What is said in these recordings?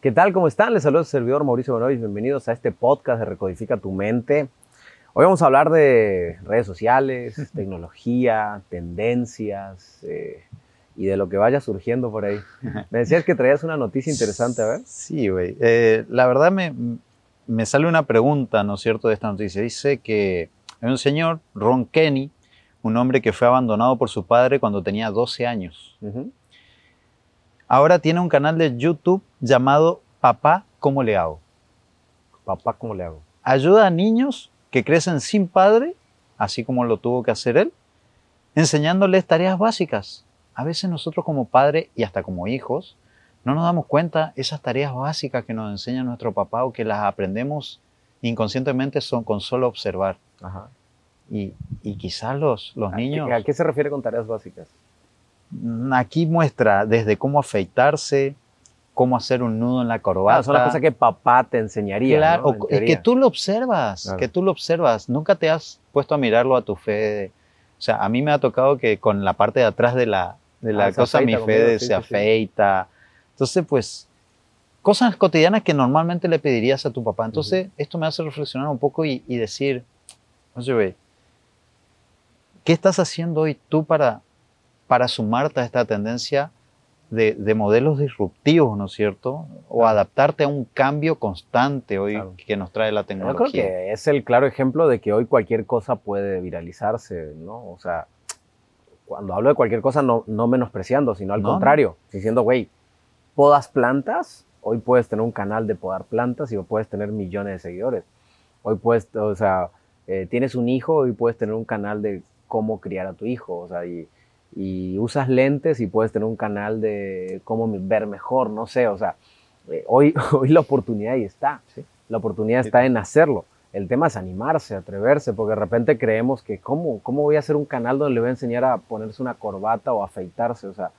¿Qué tal? ¿Cómo están? Les saluda el servidor Mauricio Bonovis. Bienvenidos a este podcast de Recodifica tu Mente. Hoy vamos a hablar de redes sociales, tecnología, tendencias eh, y de lo que vaya surgiendo por ahí. Me decías que traías una noticia interesante, a ver. Sí, güey. Eh, la verdad me, me sale una pregunta, ¿no es cierto?, de esta noticia. Dice que hay un señor, Ron Kenny, un hombre que fue abandonado por su padre cuando tenía 12 años. Ujú. Ahora tiene un canal de YouTube llamado Papá, ¿cómo le hago? Papá, ¿cómo le hago? Ayuda a niños que crecen sin padre, así como lo tuvo que hacer él, enseñándoles tareas básicas. A veces nosotros como padres y hasta como hijos no nos damos cuenta esas tareas básicas que nos enseña nuestro papá o que las aprendemos inconscientemente son con solo observar. Ajá. Y, y quizás los, los ¿A niños... qué- ¿A qué se refiere con tareas básicas? Mm, Aquí muestra desde cómo afeitarse, cómo hacer un nudo en la corbata. Ah, son las cosas que papá te enseñaría. Claro, ¿no? o- En es que teoría. tú lo observas, Claro. que tú lo observas. Nunca te has puesto a mirarlo a tu Fede. O sea, a mí me ha tocado que con la parte de atrás de la, de la Ah, cosa mi sí, se sí, sí. afeita. Entonces, pues, cosas cotidianas que normalmente le pedirías a tu papá. Entonces, esto me hace reflexionar un poco y, y decir, oye, ¿qué estás haciendo hoy tú para, para sumarte a esta tendencia de, de modelos disruptivos, ¿no es cierto? O adaptarte a un cambio constante hoy Claro. que nos trae la Yo tecnología. creo que es el claro ejemplo de que hoy cualquier cosa puede viralizarse, ¿no? O sea, cuando hablo de cualquier cosa, no, no menospreciando, sino al No, no. contrario, diciendo, güey, podas plantas, hoy puedes tener un canal de podar plantas y puedes tener millones de seguidores. Hoy puedes, o sea, eh, tienes un hijo y puedes tener un canal de cómo criar a tu hijo, o sea, y, y usas lentes y puedes tener un canal de cómo ver mejor, no sé, o sea, eh, hoy, hoy la oportunidad ahí está, Sí. la oportunidad está en hacerlo. El tema es animarse, atreverse, porque de repente creemos que ¿cómo, cómo voy a hacer un canal donde le voy a enseñar a ponerse una corbata o afeitarse, o sea,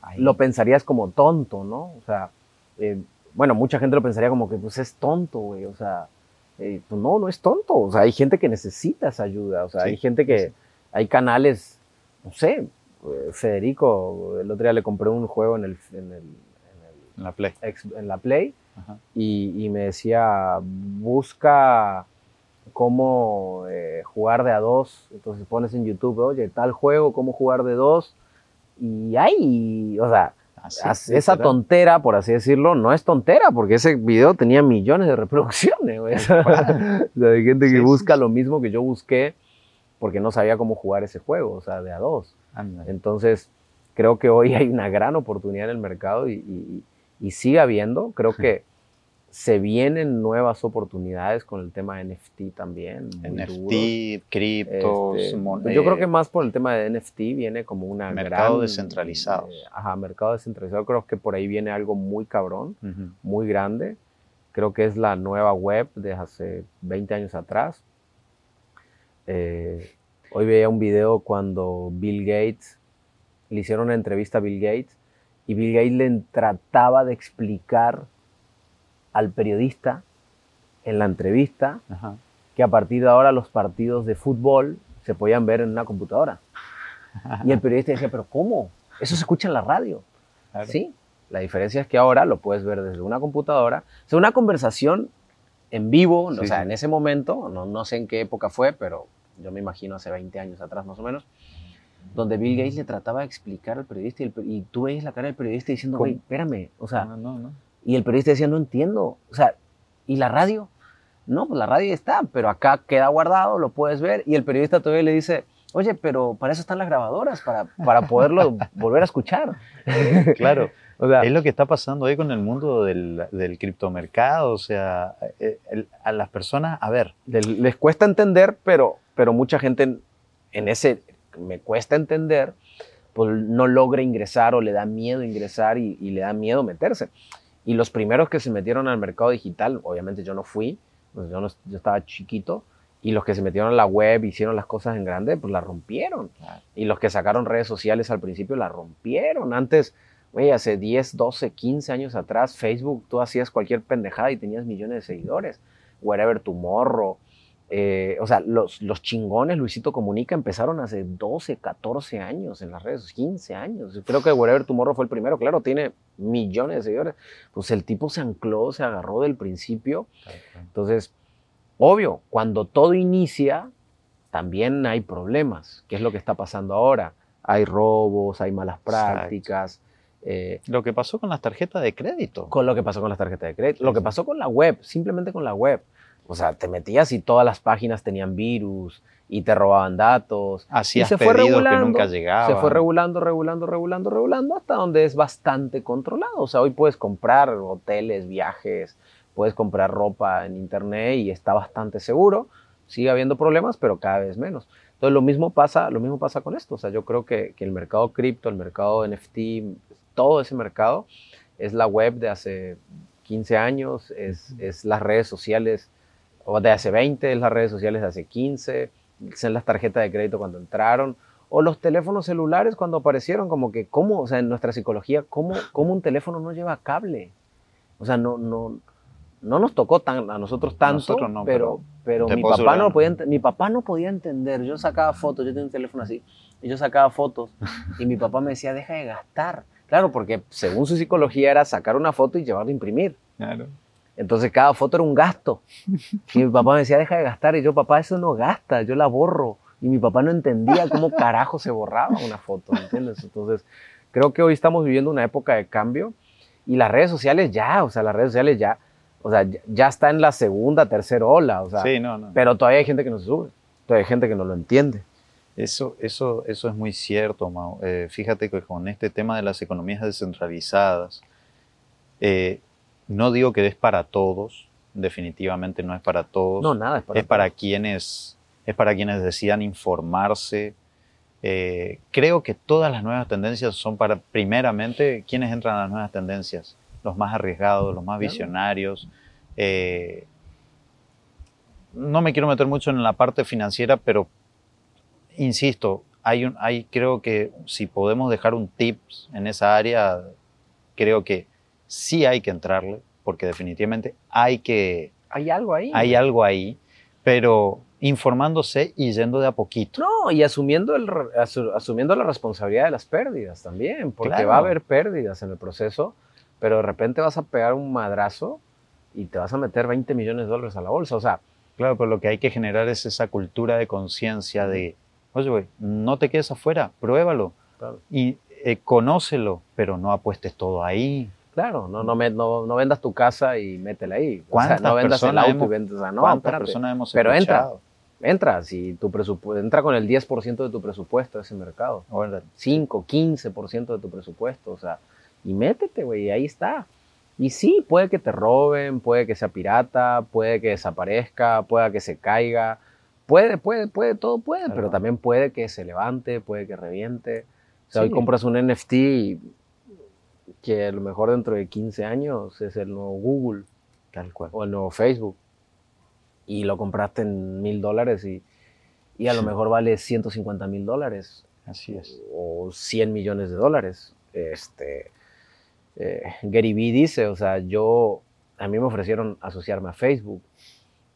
Ahí. lo pensarías como tonto, ¿no? O sea, eh, bueno, mucha gente lo pensaría como que pues es tonto, güey, o sea, eh, pues, no, no es tonto, o sea, hay gente que necesita esa ayuda, o sea, Sí, hay gente que, sí. hay canales, no sé, Federico, el otro día le compré un juego en el, en el, en en la Play. ex- en la Play y, y me decía, busca cómo eh, jugar de a dos. Entonces pones en YouTube, oye, tal juego, cómo jugar de dos. Y ahí, o sea, Así, as- esa tontera, por así decirlo, no es tontera, porque ese video tenía millones de reproducciones. güey. Gente que sí, busca sí. lo mismo que yo busqué porque no sabía cómo jugar ese juego, o sea, de a dos. Entonces, creo que hoy hay una gran oportunidad en el mercado y, y- y sigue habiendo. Creo que se vienen nuevas oportunidades con el tema de NFT también. NFT, criptos, Este, mon- yo creo eh, que más por el tema de NFT viene como una Mercado gran... descentralizados. eh, ajá, mercado descentralizado. Creo que por ahí viene algo muy cabrón, muy grande. Creo que es la nueva web de hace 20 años atrás. Eh, hoy veía un video cuando Bill Gates, le hicieron una entrevista a Bill Gates y Bill Gates le trataba de explicar al periodista en la entrevista Ajá. que a partir de ahora los partidos de fútbol se podían ver en una computadora. Y el periodista decía, pero ¿cómo? Eso se escucha en la radio. Claro. Sí, la diferencia es que ahora lo puedes ver desde una computadora. O sea, una conversación en vivo, o Sí, sea, sí. en ese momento, no, no sé en qué época fue, pero yo me imagino hace 20 años atrás más o menos, donde Bill Gates le trataba de explicar al periodista y, el y tú ves la cara del periodista diciendo, güey, espérame, o sea, no, no, no. y el periodista decía, no entiendo. O sea, ¿y la radio? No, pues la radio está, pero acá queda guardado, lo puedes ver. Y el periodista todavía le dice, oye, pero para eso están las grabadoras, para, para poderlo volver a escuchar. Claro. O sea, Es lo que está pasando hoy con el mundo del, del criptomercado. O sea, eh, el- a las personas, a ver, les cuesta entender, pero, pero mucha gente en, en ese, me cuesta entender, pues no logra ingresar o le da miedo ingresar y, y le da miedo meterse. Y los primeros que se metieron al mercado digital, obviamente yo no fui, pues yo, no- yo estaba chiquito, y los que se metieron a la web, hicieron las cosas en grande, pues la rompieron. Y los que sacaron redes sociales al principio la rompieron. Antes, güey, hace 10, 12, 15 años atrás, Facebook, tú hacías cualquier pendejada y tenías millones de seguidores. Wherever Tomorrow. Eh, o sea, los, los chingones, Luisito Comunica, empezaron hace 12, 14 años en las redes, 15 años. Creo que Wherever Tomorrow fue el primero, claro, tiene millones de seguidores. Pues el tipo se ancló, se agarró del principio. Entonces, obvio, cuando todo inicia, también hay problemas, ¿Qué es lo que está pasando ahora. Hay robos, hay malas prácticas. Eh, lo que pasó con las tarjetas de crédito. Con lo que pasó con las tarjetas de crédito. Lo que pasó con la web, simplemente con la web. O sea, te metías y todas las páginas tenían virus y te robaban datos. Hacías se fue pedidos que nunca llegaban. Se fue regulando, regulando, regulando, regulando hasta donde es bastante controlado. O sea, hoy puedes comprar hoteles, viajes, puedes comprar ropa en internet y está bastante seguro. Sigue habiendo problemas, pero cada vez menos. Entonces lo mismo pasa, lo mismo pasa con esto. O sea, yo creo que, que el mercado cripto, el mercado NFT, todo ese mercado es la web de hace 15 años, es, es las redes sociales o de hace 20, es las redes sociales de hace 15, son las tarjetas de crédito cuando entraron, o los teléfonos celulares cuando aparecieron, como que, ¿cómo? O sea, en nuestra psicología, ¿cómo, cómo un teléfono no lleva cable? O sea, no, no, no nos tocó tan, a nosotros tanto, pero, pero, mi, papá no podía, mi papá no podía entender. Yo sacaba fotos, yo tenía un teléfono así, y yo sacaba fotos, y mi papá me decía, deja de gastar. Claro, porque según su psicología era sacar una foto y llevarla a imprimir. Claro. Entonces cada foto era un gasto. Y mi papá me decía, deja de gastar. Y yo, papá, eso no gasta, yo la borro. Y mi papá no entendía cómo carajo se borraba una foto, ¿entiendes? Entonces, creo que hoy estamos viviendo una época de cambio y las redes sociales ya, o sea, las redes sociales ya, o sea, ya está en la segunda, tercera ola, o sea, sí, no, no. pero todavía hay gente que no se sube, todavía hay gente que no lo entiende. Eso, eso, eso es muy cierto, Mau. Eh, fíjate que con este tema de las economías descentralizadas, eh, no digo que es para todos, definitivamente no es para todos. No, nada es para Es para quienes, es para quienes decidan informarse. Eh, creo que todas las nuevas tendencias son para, primeramente, quienes entran a las nuevas tendencias, los más arriesgados, los más visionarios. No me quiero meter mucho en la parte financiera, pero insisto, hay un, hay, creo que si podemos dejar un tips en esa área, creo que sí hay que entrarle, porque definitivamente hay que... Hay algo ahí. Hay algo ahí, pero informándose y yendo de a poquito. No, y asumiendo, el, asumiendo la responsabilidad de las pérdidas también, porque va a haber pérdidas en el proceso, pero de repente vas a pegar un madrazo y te vas a meter 20 millones de dólares a la bolsa. O sea, claro, pero lo que hay que generar es esa cultura de conciencia de, oye, güey, no te quedes afuera, pruébalo y eh, conócelo, pero no apuestes todo ahí. Claro, no, no, no, vendas tu casa y métela ahí. ¿Cuántas no vendas el auto y vendes, no, ¿cuántas personas hemos Pero entra, entra, si tu presupuesto, entra con el 10% de tu presupuesto a ese mercado. 5, 15% de tu presupuesto, o sea, y métete, güey, y ahí está. Y sí, puede que te roben, puede que sea pirata, puede que desaparezca, pueda que se caiga, puede, puede, puede, todo puede, pero también puede que se levante, puede que reviente. O sea, hoy compras un NFT y que a lo mejor dentro de 15 años es el nuevo Google. Tal cual. O el nuevo Facebook. Y lo compraste en mil dólares y, y, a lo mejor vale 150 mil dólares. Así es. O 100 millones de dólares. Este, eh, Gary Vee dice, o sea, yo, a mí me ofrecieron asociarme a Facebook.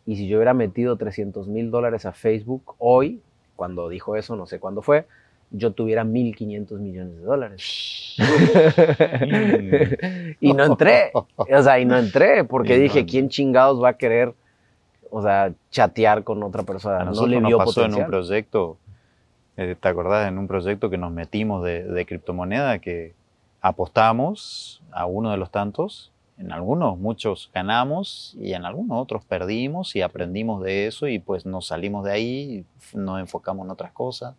Y si yo hubiera metido 300 mil dólares a Facebook hoy, cuando dijo eso, no sé cuándo fue, yo tuviera 1.500 millones de dólares. y no entré, o sea, y no entré, porque dije, ¿quién chingados va a querer, o sea, chatear con otra persona? no le vio pasó en un proyecto, eh, ¿te acordás? En un proyecto que nos metimos de, de criptomoneda, que apostamos a uno de los tantos en algunos, muchos ganamos y en algunos otros perdimos y aprendimos de eso y pues nos salimos de ahí, nos enfocamos en otras cosas.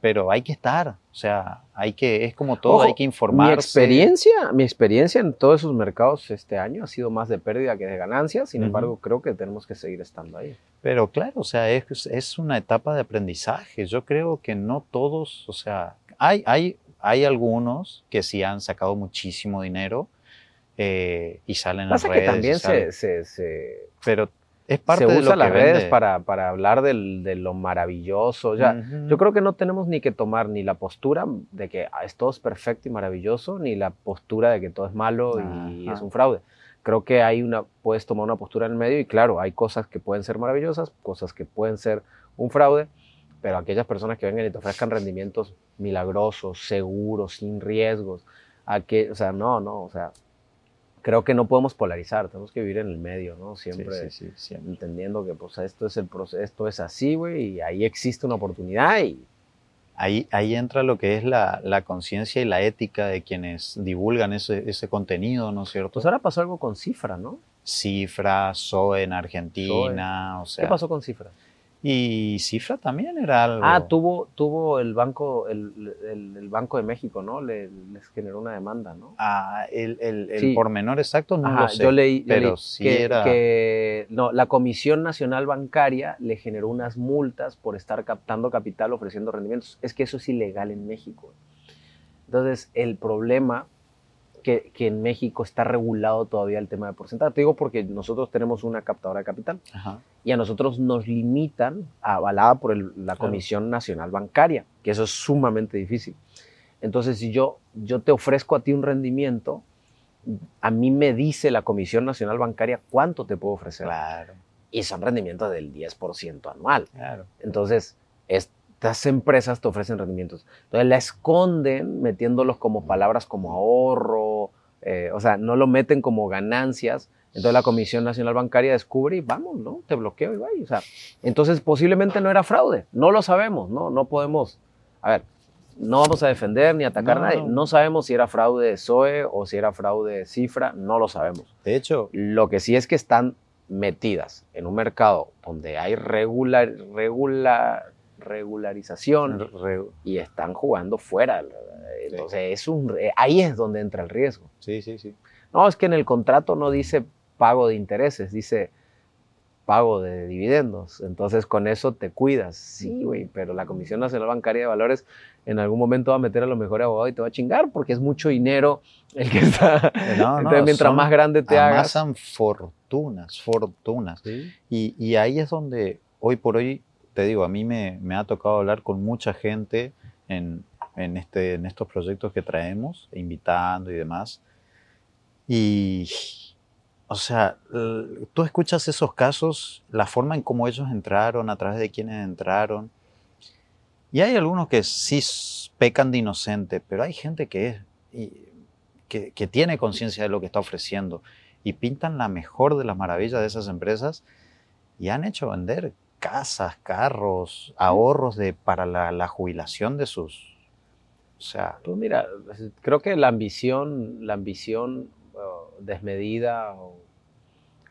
Pero hay que estar, o sea, hay que, es como todo, hay que informarse. Mi experiencia, mi experiencia en todos esos mercados este año ha sido más de pérdida que de ganancia, sin embargo creo que tenemos que seguir estando ahí. Pero claro, o sea, es, es una etapa de aprendizaje. Yo creo que no todos, o sea, hay, hay, hay algunos que sí han sacado muchísimo dinero, eh, y salen las redes. Que también se, Pero es parte se usa las redes para, para hablar del, de lo maravilloso. Ya, Yo creo que no tenemos ni que tomar ni la postura de que ah, todo es perfecto y maravilloso, ni la postura de que todo es malo y es un fraude. Creo que hay una, puedes tomar una postura en el medio y claro, hay cosas que pueden ser maravillosas, cosas que pueden ser un fraude, pero aquellas personas que vengan y te ofrezcan rendimientos milagrosos, seguros, sin riesgos, a que, o sea, no, no, o sea, creo que no podemos polarizar, tenemos que vivir en el medio, ¿no? Siempre, Sí, sí, sí, siempre. entendiendo que pues esto es el proceso, esto es así, güey, y ahí existe una oportunidad y Ahí, ahí entra lo que es la, la conciencia y la ética de quienes divulgan ese, ese contenido, ¿no es cierto? pues ahora pasó algo con Cifra, ¿no? Cifra, Zoe en Argentina, o sea. ¿Qué pasó con Cifra? Y Cifra también era algo. Ah, tuvo, tuvo el banco, el, el- el Banco de México, ¿no? Le- les generó una demanda, ¿no? Ah, el, el, el Sí. pormenor exacto no Ajá, lo sé. yo leí, yo pero leí sí que, era. que- no, la Comisión Nacional Bancaria le generó unas multas por estar captando capital ofreciendo rendimientos. Es que eso es ilegal en México. Entonces, el problema que, que en México está regulado todavía el tema de porcentaje. Te digo porque nosotros tenemos una captadora de capital Ajá. Y a nosotros nos limitan, avalada por el- la Claro. Comisión Nacional Bancaria, que eso es sumamente difícil. Entonces, si yo, yo te ofrezco a ti un rendimiento, a mí me dice la Comisión Nacional Bancaria cuánto te puedo ofrecer. Claro, Y son rendimientos del 10% anual. claro. Entonces, estas empresas te ofrecen rendimientos. Entonces, la esconden metiéndolos como palabras como ahorro, eh, o sea, no lo meten como ganancias. Entonces, la Comisión Nacional Bancaria descubre y vamos, ¿no? Te bloqueo y vaya. O sea, entonces, posiblemente no era fraude. No lo sabemos, ¿no? No podemos. A ver, no vamos a defender ni atacar No, a nadie. no. No sabemos si era fraude de SOE o si era fraude de cifra. No lo sabemos. De hecho, Lo que sí es que están metidas en un mercado donde hay regular, regular, regularización re- y están jugando fuera. Entonces, es un, eh, ahí es donde entra el riesgo. sí, sí, sí. No, es que en el contrato no dice pago de intereses, dice pago de dividendos. Entonces, con eso te cuidas. Sí, güey, pero la Comisión Nacional Bancaria de Valores en algún momento va a meter a los mejores abogados y te va a chingar porque es mucho dinero el que está. No, no, Entonces, mientras son- más grande te hagas. Amasan fortunas, fortunas. Y, y ahí es donde hoy por hoy, te digo, a mí me, me ha tocado hablar con mucha gente en, en, este, en estos proyectos que traemos, invitando y demás. Y, o sea, tú escuchas esos casos, la forma en cómo ellos entraron, a través de quienes entraron. Y hay algunos que sí pecan de inocente, pero hay gente que es... que, tiene conciencia de lo que está ofreciendo y pintan la mejor de las maravillas de esas empresas y han hecho vender casas, carros, ahorros de, para la, la jubilación de sus... O sea, Pues mira, creo que la ambición, la ambición desmedida, o,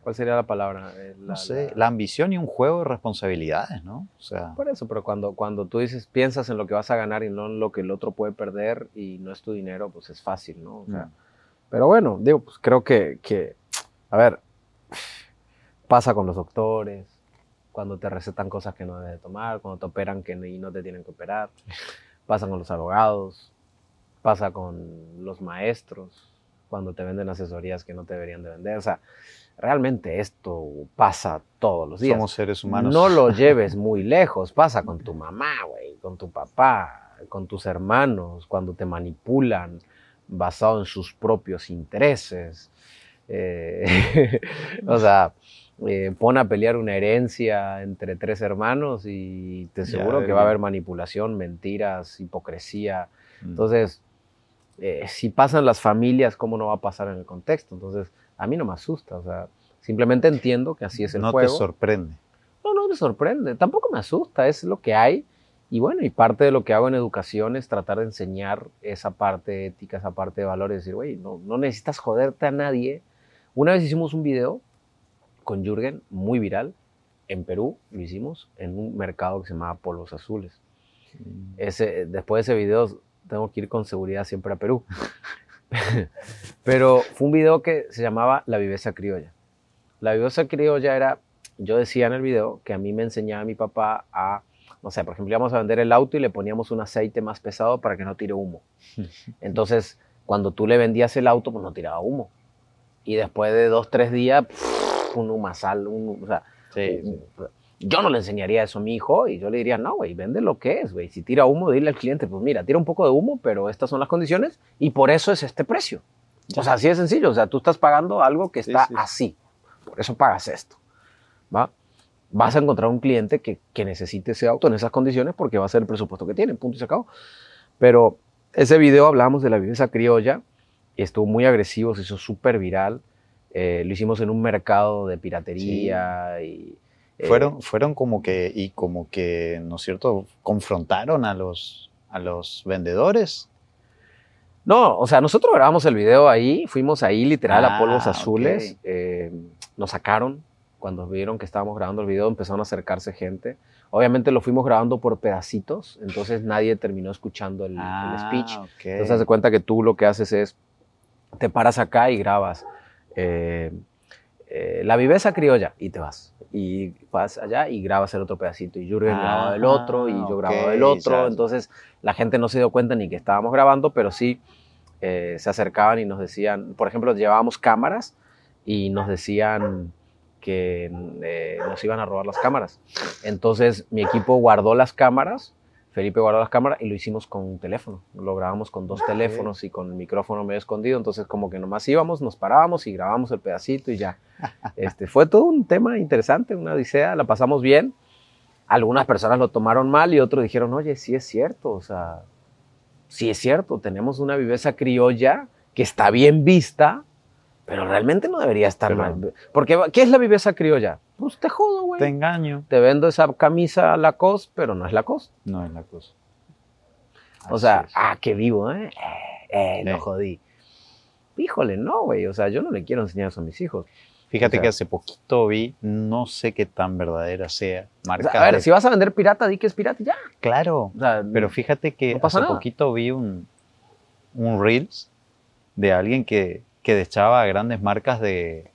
¿cuál sería la palabra? Eh, no la- sé, la- la ambición y un juego de responsabilidades, ¿no? O sea, Por eso, pero cuando, cuando tú dices, piensas en lo que vas a ganar y no en lo que el otro puede perder y no es tu dinero, pues es fácil, ¿no? O sea, Mm. Pero bueno, digo, pues creo que, que, a ver, pasa con los doctores, cuando te recetan cosas que no debes de tomar, cuando te operan que no- y no te tienen que operar, pasa con los abogados, pasa con los maestros, cuando te venden asesorías que no te deberían de vender. O sea, realmente esto pasa todos los días. somos seres humanos. No lo lleves muy lejos, pasa con tu mamá, güey, con tu papá, con tus hermanos, cuando te manipulan basado en sus propios intereses. Eh, o sea, eh, pon a pelear una herencia entre tres hermanos y te aseguro que va a haber manipulación, mentiras, hipocresía. Mm. Entonces, eh, si pasan las familias, ¿cómo no va a pasar en el contexto? Entonces, a mí no me asusta, o sea, simplemente entiendo que así es el no juego. te sorprende. No, no me sorprende, tampoco me asusta, es lo que hay. Y bueno, y parte de lo que hago en educación es tratar de enseñar esa parte ética, esa parte de valores, decir, güey, no, no necesitas joderte a nadie. Una vez hicimos un video con Jürgen, muy viral, en Perú, lo hicimos, en un mercado que se llamaba Polvos Azules. Ese, después de ese video tengo que ir con seguridad siempre a Perú. Pero fue un video que se llamaba La viveza criolla. La viveza criolla era, yo decía en el video que a mí me enseñaba mi papá a, no sé, por ejemplo, íbamos a vender el auto y le poníamos un aceite más pesado para que no tire humo. Entonces, cuando tú le vendías el auto, pues no tiraba humo. Y después de dos, tres días, un humasal, un, o sea, Sí, sí. Yo no le enseñaría eso a mi hijo y yo le diría, no, güey, vende lo que es, güey. Si tira humo, dile al cliente, pues mira, tira un poco de humo, pero estas son las condiciones y por eso es este precio. O sea, así de sencillo. O sea, tú estás pagando algo que está sí. así. Por eso pagas esto. ¿Va? Vas a encontrar un cliente que, que necesite ese auto en esas condiciones porque va a ser el presupuesto que tiene, punto y se acabó. Pero ese video hablábamos de la viveza criolla y estuvo muy agresivo, se hizo súper viral. Eh, lo hicimos en un mercado de piratería y... eh, Fueron, fueron como que, y como que, ¿no es cierto?, confrontaron a los, a los vendedores. No, o sea, nosotros grabamos el video ahí, fuimos ahí literal a Ah, polvos azules, ok. eh, nos sacaron cuando vieron que estábamos grabando el video, empezaron a acercarse gente. Obviamente lo fuimos grabando por pedacitos, entonces nadie terminó escuchando el, el speech. Ah, ok. Entonces, de cuenta que tú lo que haces es, te paras acá y grabas eh, eh, la viveza criolla y te vas. Y vas allá y grabas el otro pedacito. Y Jürgen Ah, grababa del otro y yo grababa ok, del otro. ya. Entonces, la gente no se dio cuenta ni que estábamos grabando, pero sí eh, se acercaban y nos decían, por ejemplo, llevábamos cámaras y nos decían que eh, nos iban a robar las cámaras. Entonces, mi equipo guardó las cámaras Felipe guardó las cámaras y lo hicimos con un teléfono. Lo grabamos con dos teléfonos y con el micrófono medio escondido. Entonces, como que nomás íbamos, nos parábamos y grabamos el pedacito y ya. Este, fue todo un tema interesante, una odisea. La pasamos bien. Algunas personas lo tomaron mal y otros dijeron, oye, sí es cierto. O sea, sí es cierto. Tenemos una viveza criolla que está bien vista, pero realmente no debería estar Pero- mal. Porque, ¿qué es la viveza criolla? Pues te jodo, güey. Te Te, engaño. vendo esa camisa Lacoste, pero no es Lacoste. No es la cosa. O sea, es. ah, qué vivo, ¿eh? Eh, eh, lo Sí. jodí. Híjole, no, güey. O sea, yo no le quiero enseñar eso a mis hijos. Fíjate o sea- que hace poquito vi, no sé qué tan verdadera sea, O marca. sea, a ver, si vas a vender pirata, di que es pirata ya. Claro, O sea, pero fíjate que No hace nada. poquito vi un, un Reels de alguien que, que deschaba a grandes marcas de.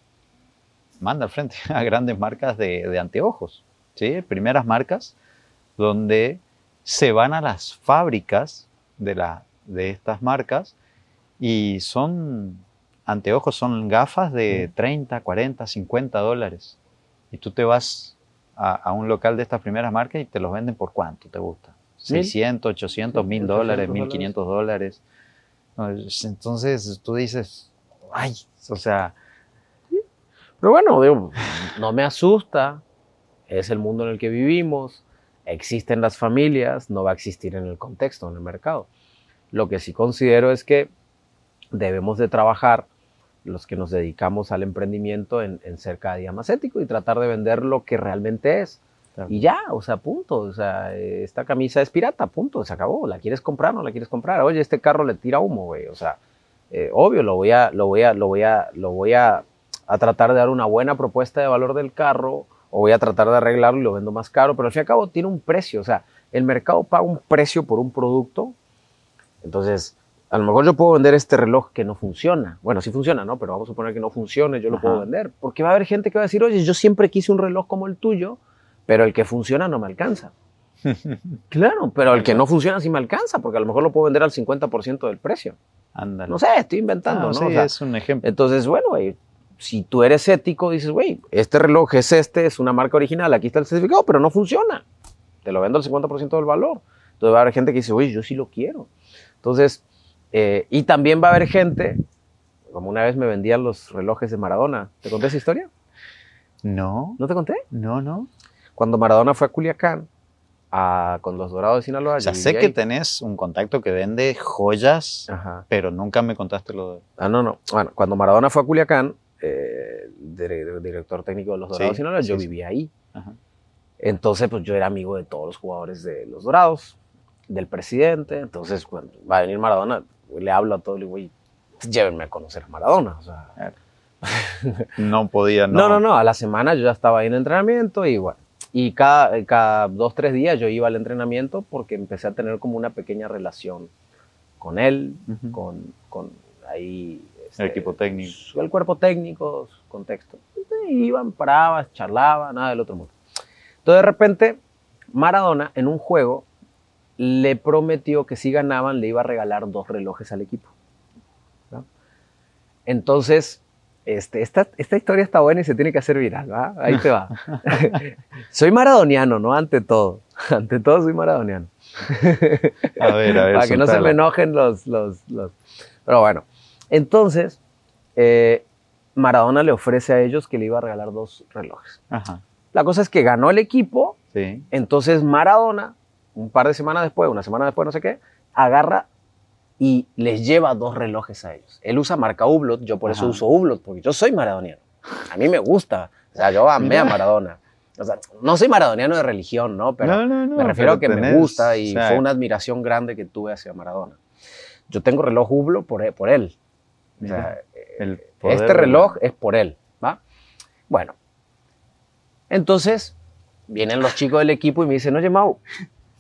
Manda al frente, a grandes marcas de, de anteojos. ¿sí? Primeras marcas donde se van a las fábricas de, la, de estas marcas y son anteojos, son gafas de Mm. 30, 40, 50 dólares. Y tú te vas a, a un local de estas primeras marcas y te los venden por cuánto te gusta. Mil. 600, 800, 1000 800 dólares, dólares. 1500 dólares. Entonces tú dices, ay, o sea, Pero bueno, digo, no me asusta. Es el mundo en el que vivimos. Existen las familias. No va a existir en el contexto, en el mercado. Lo que sí considero es que debemos de trabajar los que nos dedicamos al emprendimiento en, en ser cada día más ético y tratar de vender lo que realmente es. Claro. Y ya, o sea, punto. O sea, esta camisa es pirata, punto. Se acabó. ¿La quieres comprar o no la quieres comprar? Oye, este carro le tira humo, güey. O sea, eh, obvio, lo voy a, lo voy a, lo voy a, lo voy a, a tratar de dar una buena propuesta de valor del carro o voy a tratar de arreglarlo y lo vendo más caro, pero al fin y al cabo tiene un precio. O sea, el mercado paga un precio por un producto. Entonces, a lo mejor yo puedo vender este reloj que no funciona. Bueno, sí funciona, ¿no? Pero vamos a suponer que no funcione, yo lo Ajá. puedo vender. Porque va a haber gente que va a decir, oye, yo siempre quise un reloj como el tuyo, pero el que funciona no me alcanza. Claro, pero el que no funciona sí me alcanza, porque a lo mejor lo puedo vender al 50% del precio. ándale. No sé, estoy inventando, Ah, ¿no? sí, O sea, es un ejemplo. entonces, bueno, güey, si tú eres ético, dices, güey, este reloj es este, es una marca original, aquí está el certificado, pero no funciona. Te lo vendo al 50% del valor. Entonces va a haber gente que dice, oye, yo sí lo quiero. Entonces, eh, y también va a haber gente, como una vez me vendían los relojes de Maradona. ¿Te conté esa historia? No, ¿No te conté? no, no. Cuando Maradona fue a Culiacán, a- con los Dorados de Sinaloa. O sea, sé que ahí. tenés un contacto que vende joyas, Ajá. pero nunca me contaste lo de... Ah, no, no. Bueno, cuando Maradona fue a Culiacán, eh, dire- director técnico de los Dorados Sí, Sinaloa, yo sí, vivía ahí. Ajá. Entonces, pues yo era amigo de todos los jugadores de los Dorados, del presidente. Entonces, cuando va a venir Maradona, le hablo a todos, le digo, güey, llévenme a conocer a Maradona. O sea, No podía, no. no, no, no, a la semana yo ya estaba ahí en entrenamiento y bueno. Y cada, cada dos, tres días yo iba al entrenamiento porque empecé a tener como una pequeña relación con él, Ujú. con, con ahí... El equipo técnico. El cuerpo técnico, su contexto. Entonces, iban, paraban, charlaban, nada del otro mundo. Entonces de repente Maradona en un juego le prometió que si ganaban le iba a regalar dos relojes al equipo. ¿no? Entonces, este, esta, esta historia está buena y se tiene que hacer viral, ¿va? Ahí te va. soy maradoniano, ¿no? Ante todo. Ante todo soy maradoniano. A ver, a ver. Para que no se me enojen los, los, los- Pero bueno, entonces, eh, Maradona le ofrece a ellos que le iba a regalar dos relojes. Ajá, La cosa es que ganó el equipo, sí. entonces Maradona, un par de semanas después, una semana después, no sé qué, agarra y les lleva dos relojes a ellos. Él usa marca Hublot, yo por eso uso Hublot, porque yo soy maradoniano. A mí me gusta, o sea, yo amé a Maradona. O sea, no soy maradoniano de religión, ¿no? Pero No, no, no, me refiero a que me gusta y o sea, fue una admiración grande que tuve hacia Maradona. Yo tengo reloj Hublot por, por él. O sea, Mira, el poder este reloj es por él, ¿va? Bueno, entonces vienen los chicos del equipo y me dicen, oye, Mau,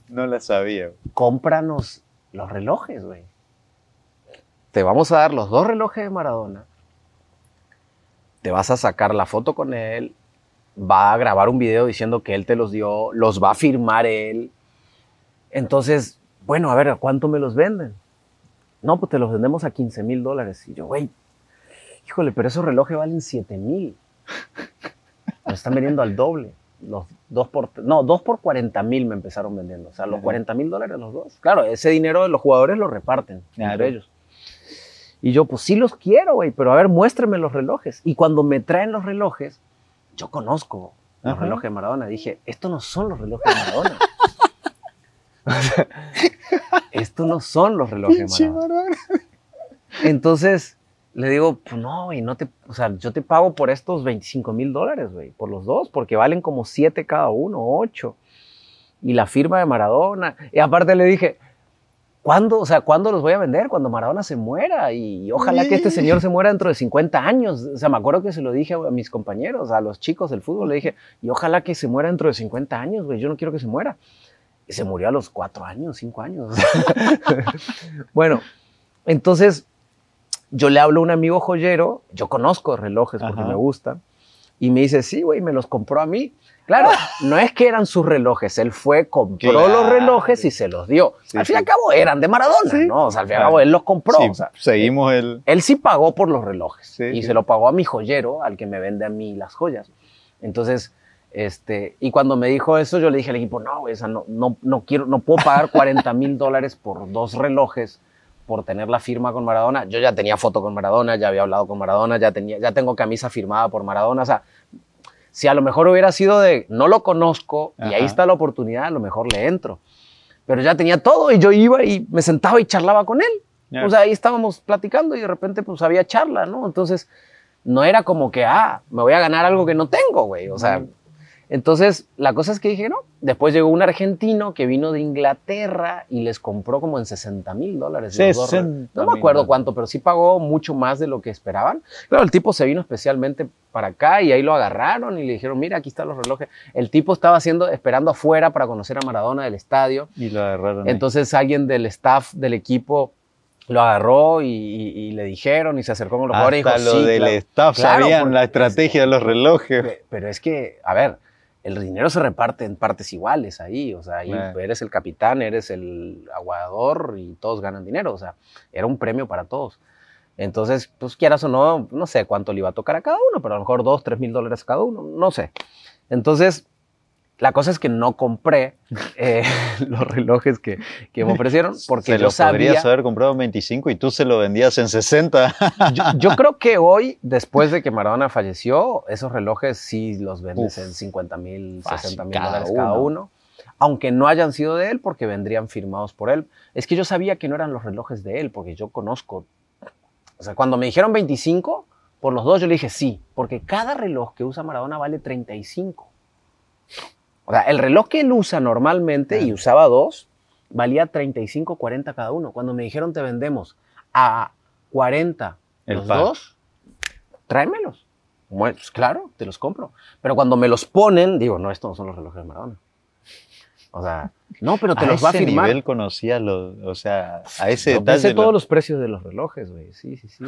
No la sabía. cómpranos los relojes, güey. Te vamos a dar los dos relojes de Maradona. Te vas a sacar la foto con él. Va a grabar un video diciendo que él te los dio. Los va a firmar él. Entonces, bueno, a ver, ¿a cuánto me los venden? No, pues te los vendemos a 15 mil dólares. Y yo, güey, híjole, pero esos relojes valen 7 mil. Los están vendiendo al doble. Los dos por, no, dos por 40 mil me empezaron vendiendo. O sea, los Ajá. 40 mil dólares los dos. Claro, ese dinero los jugadores lo reparten Claro. entre ellos. Y yo, pues sí los quiero, güey, pero a ver, muéstrame los relojes. Y cuando me traen los relojes, yo conozco los Ajá. relojes de Maradona. Dije, estos no son los relojes de Maradona. O sea, estos no son los relojes de Maradona. Entonces le digo, pues no, güey, no te, o sea, yo te pago por estos 25 mil dólares, güey, por los dos, porque valen como 7 cada uno, 8. Y la firma de Maradona. Y aparte le dije, ¿cuándo, o sea, ¿cuándo los voy a vender? Cuando Maradona se muera. Y, ojalá que este señor se muera dentro de 50 años. O sea, me acuerdo que se lo dije a mis compañeros, a los chicos del fútbol, le dije, y ojalá que se muera dentro de 50 años, güey, yo no quiero que se muera. Se murió a los 4 años, 5 años. bueno, entonces yo le hablo a un amigo joyero, yo conozco relojes porque Ajá. me gustan, y me dice, sí, güey, me los compró a mí. Claro, no es que eran sus relojes, él fue, compró Claro. los relojes y se los dio. Sí, al fin y sí. al cabo eran de Maradona, Sí. ¿no? O sea, al fin y al cabo él los compró. O sea, seguimos el... él sí pagó por los relojes y se lo pagó a mi joyero, al que me vende a mí las joyas. Entonces, este, y cuando me dijo eso, yo le dije al equipo, no, sea, no, no, no quiero, no puedo pagar 40 mil dólares por dos relojes por tener la firma con Maradona. Yo ya tenía foto con Maradona, ya había hablado con Maradona, ya, tenía, ya tengo camisa firmada por Maradona. O sea, si a lo mejor hubiera sido de no lo conozco y ahí está la oportunidad, a lo mejor le entro. Pero ya tenía todo y yo iba y me sentaba y charlaba con él. Ya. O sea, ahí estábamos platicando y de repente pues había charla, ¿no? Entonces, no era como que, ah, me voy a ganar algo que no tengo, güey. O sea, Mm. Entonces la cosa es que dije, no. Después llegó un argentino que vino de Inglaterra y les compró como en 60 mil dólares. los dos 60 No me acuerdo cuánto, pero sí pagó mucho más de lo que esperaban. Claro, el tipo se vino especialmente para acá y ahí lo agarraron y le dijeron, mira, aquí están los relojes. El tipo estaba haciendo, esperando afuera para conocer a Maradona del estadio. Y lo agarraron. ahí. Entonces alguien del staff del equipo lo agarró y, y- y le dijeron y se acercó con los jugadores y Hasta lo "Sí, del claro". staff Claro, sabían porque- la estrategia de los relojes. Pe- Pero es que, a ver, el dinero se reparte en partes iguales ahí, o sea, ahí eres el capitán, eres el aguador y todos ganan dinero, o sea, era un premio para todos. Entonces, pues quieras o no, no sé cuánto le iba a tocar a cada uno, pero a lo mejor dos, tres mil dólares cada uno, no sé. Entonces, la cosa es que no compré eh, los relojes que, que me ofrecieron porque se yo lo sabía... podrías haber comprado en 25 y tú se lo vendías en 60. Yo, yo creo que hoy, después de que Maradona falleció, esos relojes sí los vendes Uf. en 50 mil, Fácil, 60 mil dólares cada uno. Aunque no hayan sido de él, porque vendrían firmados por él. Es que yo sabía que no eran los relojes de él, porque yo conozco. O sea, cuando me dijeron 25, por los dos yo le dije sí, porque cada reloj que usa Maradona vale 35. O sea, el reloj que él usa normalmente, y usaba dos, valía 35, 40 cada uno. Cuando me dijeron te vendemos a 40 El los par. dos, tráemelos. Bueno, pues claro, te los compro. Pero cuando me los ponen, digo, no, estos no son los relojes de Maradona. O sea, no, pero te a los va a ese firmar. nivel conocía los, o sea, a ese detalle. sé todos lo- los precios de los relojes, güey. Sí, sí, sí.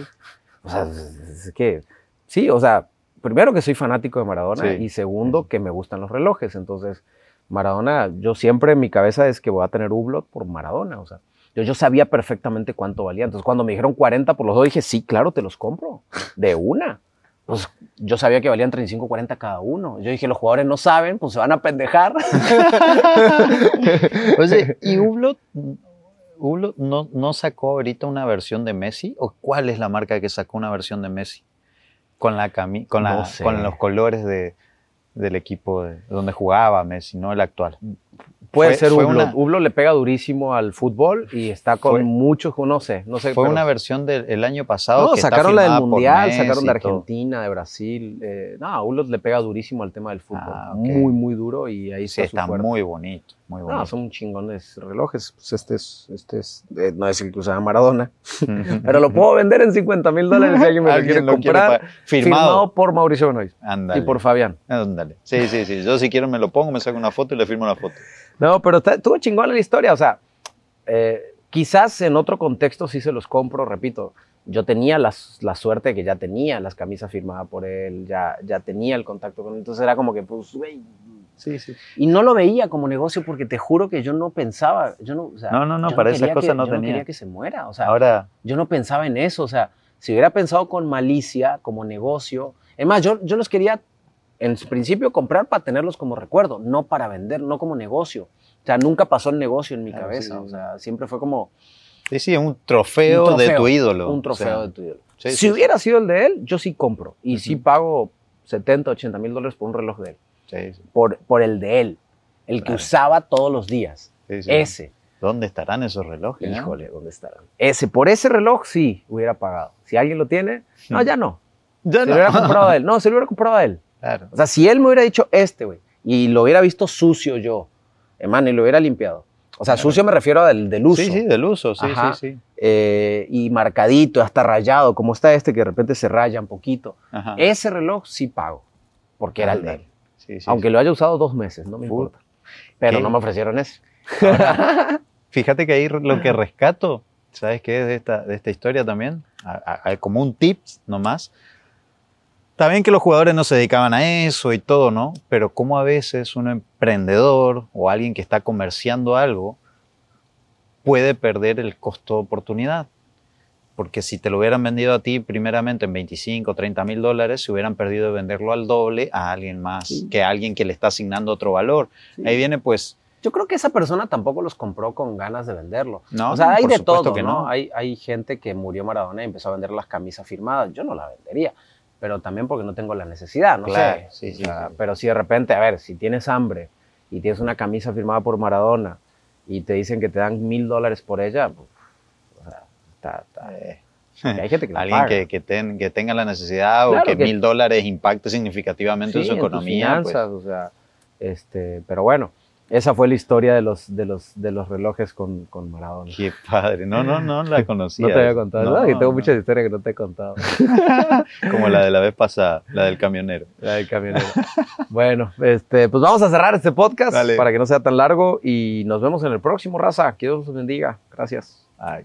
O sea, es que, sí, o sea, primero que soy fanático de Maradona Sí. y segundo que me gustan los relojes. Entonces, Maradona, yo siempre en mi cabeza es que voy a tener Hublot por Maradona. O sea, yo, yo sabía perfectamente cuánto valía. Entonces, cuando me dijeron 40 por los dos, dije, sí, claro, te los compro. De una. Pues yo sabía que valían 35, 40 cada uno. Yo dije, los jugadores no saben, pues se van a pendejar. Oye, ¿y Hublot, Hublot no, no sacó ahorita una versión de Messi? ¿O cuál es la marca que sacó una versión de Messi? Con, la cami con, la- No sé. con los colores de, del equipo de, donde jugaba Messi, no el actual. Puede Fue- ser Hublot. una- le pega durísimo al fútbol y está con Fue- muchos, no sé, no sé. Fue pero- una versión del el año pasado. No, que está sacaron la del Mundial, sacaron de. Argentina, de Brasil. eh, no, Hublot le pega durísimo al tema del fútbol. Ah. Muy, muy duro y ahí Sí, está, está muy bonito, muy bonito. No, son chingones relojes. Pues este es, este es, eh, no es el que usaba Maradona, pero lo puedo vender en 50 mil dólares si alguien me lo Alguien quiere lo quiere comprar. pa- firmado. por Mauricio Benoist Ándale. y por Fabián. Ándale. Sí, sí, sí. Yo si quiero me lo pongo, me saco una foto y le firmo la foto. No, pero estuvo chingón la historia. O sea, eh, quizás en otro contexto sí se los compro, repito. Yo tenía las- la suerte de que ya tenía las camisas firmadas por él, ya, ya tenía el contacto con él. Entonces era como que, pues, güey. Sí, sí. Y no lo veía como negocio porque te juro que yo no pensaba, yo no, o sea, No, no, no, para esas quería cosas que- no yo tenía. quería que se muera, o sea, Ahora, yo no pensaba en eso, o sea, si hubiera pensado con malicia, como negocio, es más, yo, yo los quería en principio comprar para tenerlos como recuerdo, no para vender, no como negocio. O sea, nunca pasó el negocio en mi Claro, cabeza, sí. o sea, siempre fue como sí, sí, un trofeo, Un de tu ídolo. un trofeo O sea, de tu ídolo. sí, si sí, hubiera sido el de él, yo sí compro y sí Ujú. pago 70, 80 mil dólares por un reloj de él, Sí, sí, por, por el de él, el que usaba todos los días, ese. ¿Dónde estarán esos relojes? Híjole, ¿dónde estarán? Ese, por ese reloj sí hubiera pagado. Si alguien lo tiene, no, Hmm. ya no. Ya Se no. lo hubiera comprado a él. No, se lo hubiera comprado a él. Claro. O sea, si él me hubiera dicho este, güey, y lo hubiera visto sucio yo, hermano, y lo hubiera limpiado. O sea, Claro. sucio me refiero a del, uso. Sí, sí, del uso, sí, Ajá. sí, sí. Eh, y marcadito, hasta rayado, como está este que de repente se raya un poquito. Ajá. Ese reloj sí pago, porque era el de él. Sí, sí, Aunque lo haya usado dos meses, no me importa. Pero ¿Qué? no me ofrecieron ese. Fíjate que ahí lo que rescato, ¿sabes qué es de esta, de esta historia también? A- a- a- como un tip nomás. Está bien que los jugadores no se dedicaban a eso y todo, ¿no? Pero como a veces un emprendedor o alguien que está comerciando algo puede perder el costo de oportunidad. Porque si te lo hubieran vendido a ti primeramente en 25, 30 mil dólares, se hubieran perdido de venderlo al doble a alguien más, Sí. que a alguien que le está asignando otro valor. Ahí viene pues, Yo creo que esa persona tampoco los compró con ganas de venderlo. no, o sea, hay por de todo, que ¿no? no. Hay, hay gente que murió Maradona y empezó a vender las camisas firmadas. Yo no la vendería, pero también porque no tengo la necesidad, no Claro, sé. sí, O sí, sea, sí. Pero si de repente, a ver, si tienes hambre y tienes una camisa firmada por Maradona y te dicen que te dan mil dólares por ella, pues, está, está- Eh, y hay gente que alguien paga. que, que, ten- que tenga la necesidad Claro o que, que- mil dólares impacte significativamente en su economía. pues. finanzas, o sea, este, pero bueno, esa fue la historia de los, de los, de los relojes con, con Maradona. Qué padre. No, no, no la conocía. No te había contado, No. Que tengo no. muchas historias que no te he contado. Como la de la vez pasada, la del camionero. La del camionero. bueno, este, pues vamos a cerrar este podcast Dale. para que no sea tan largo y nos vemos en el próximo, raza. Que Dios los bendiga. Gracias. Ay.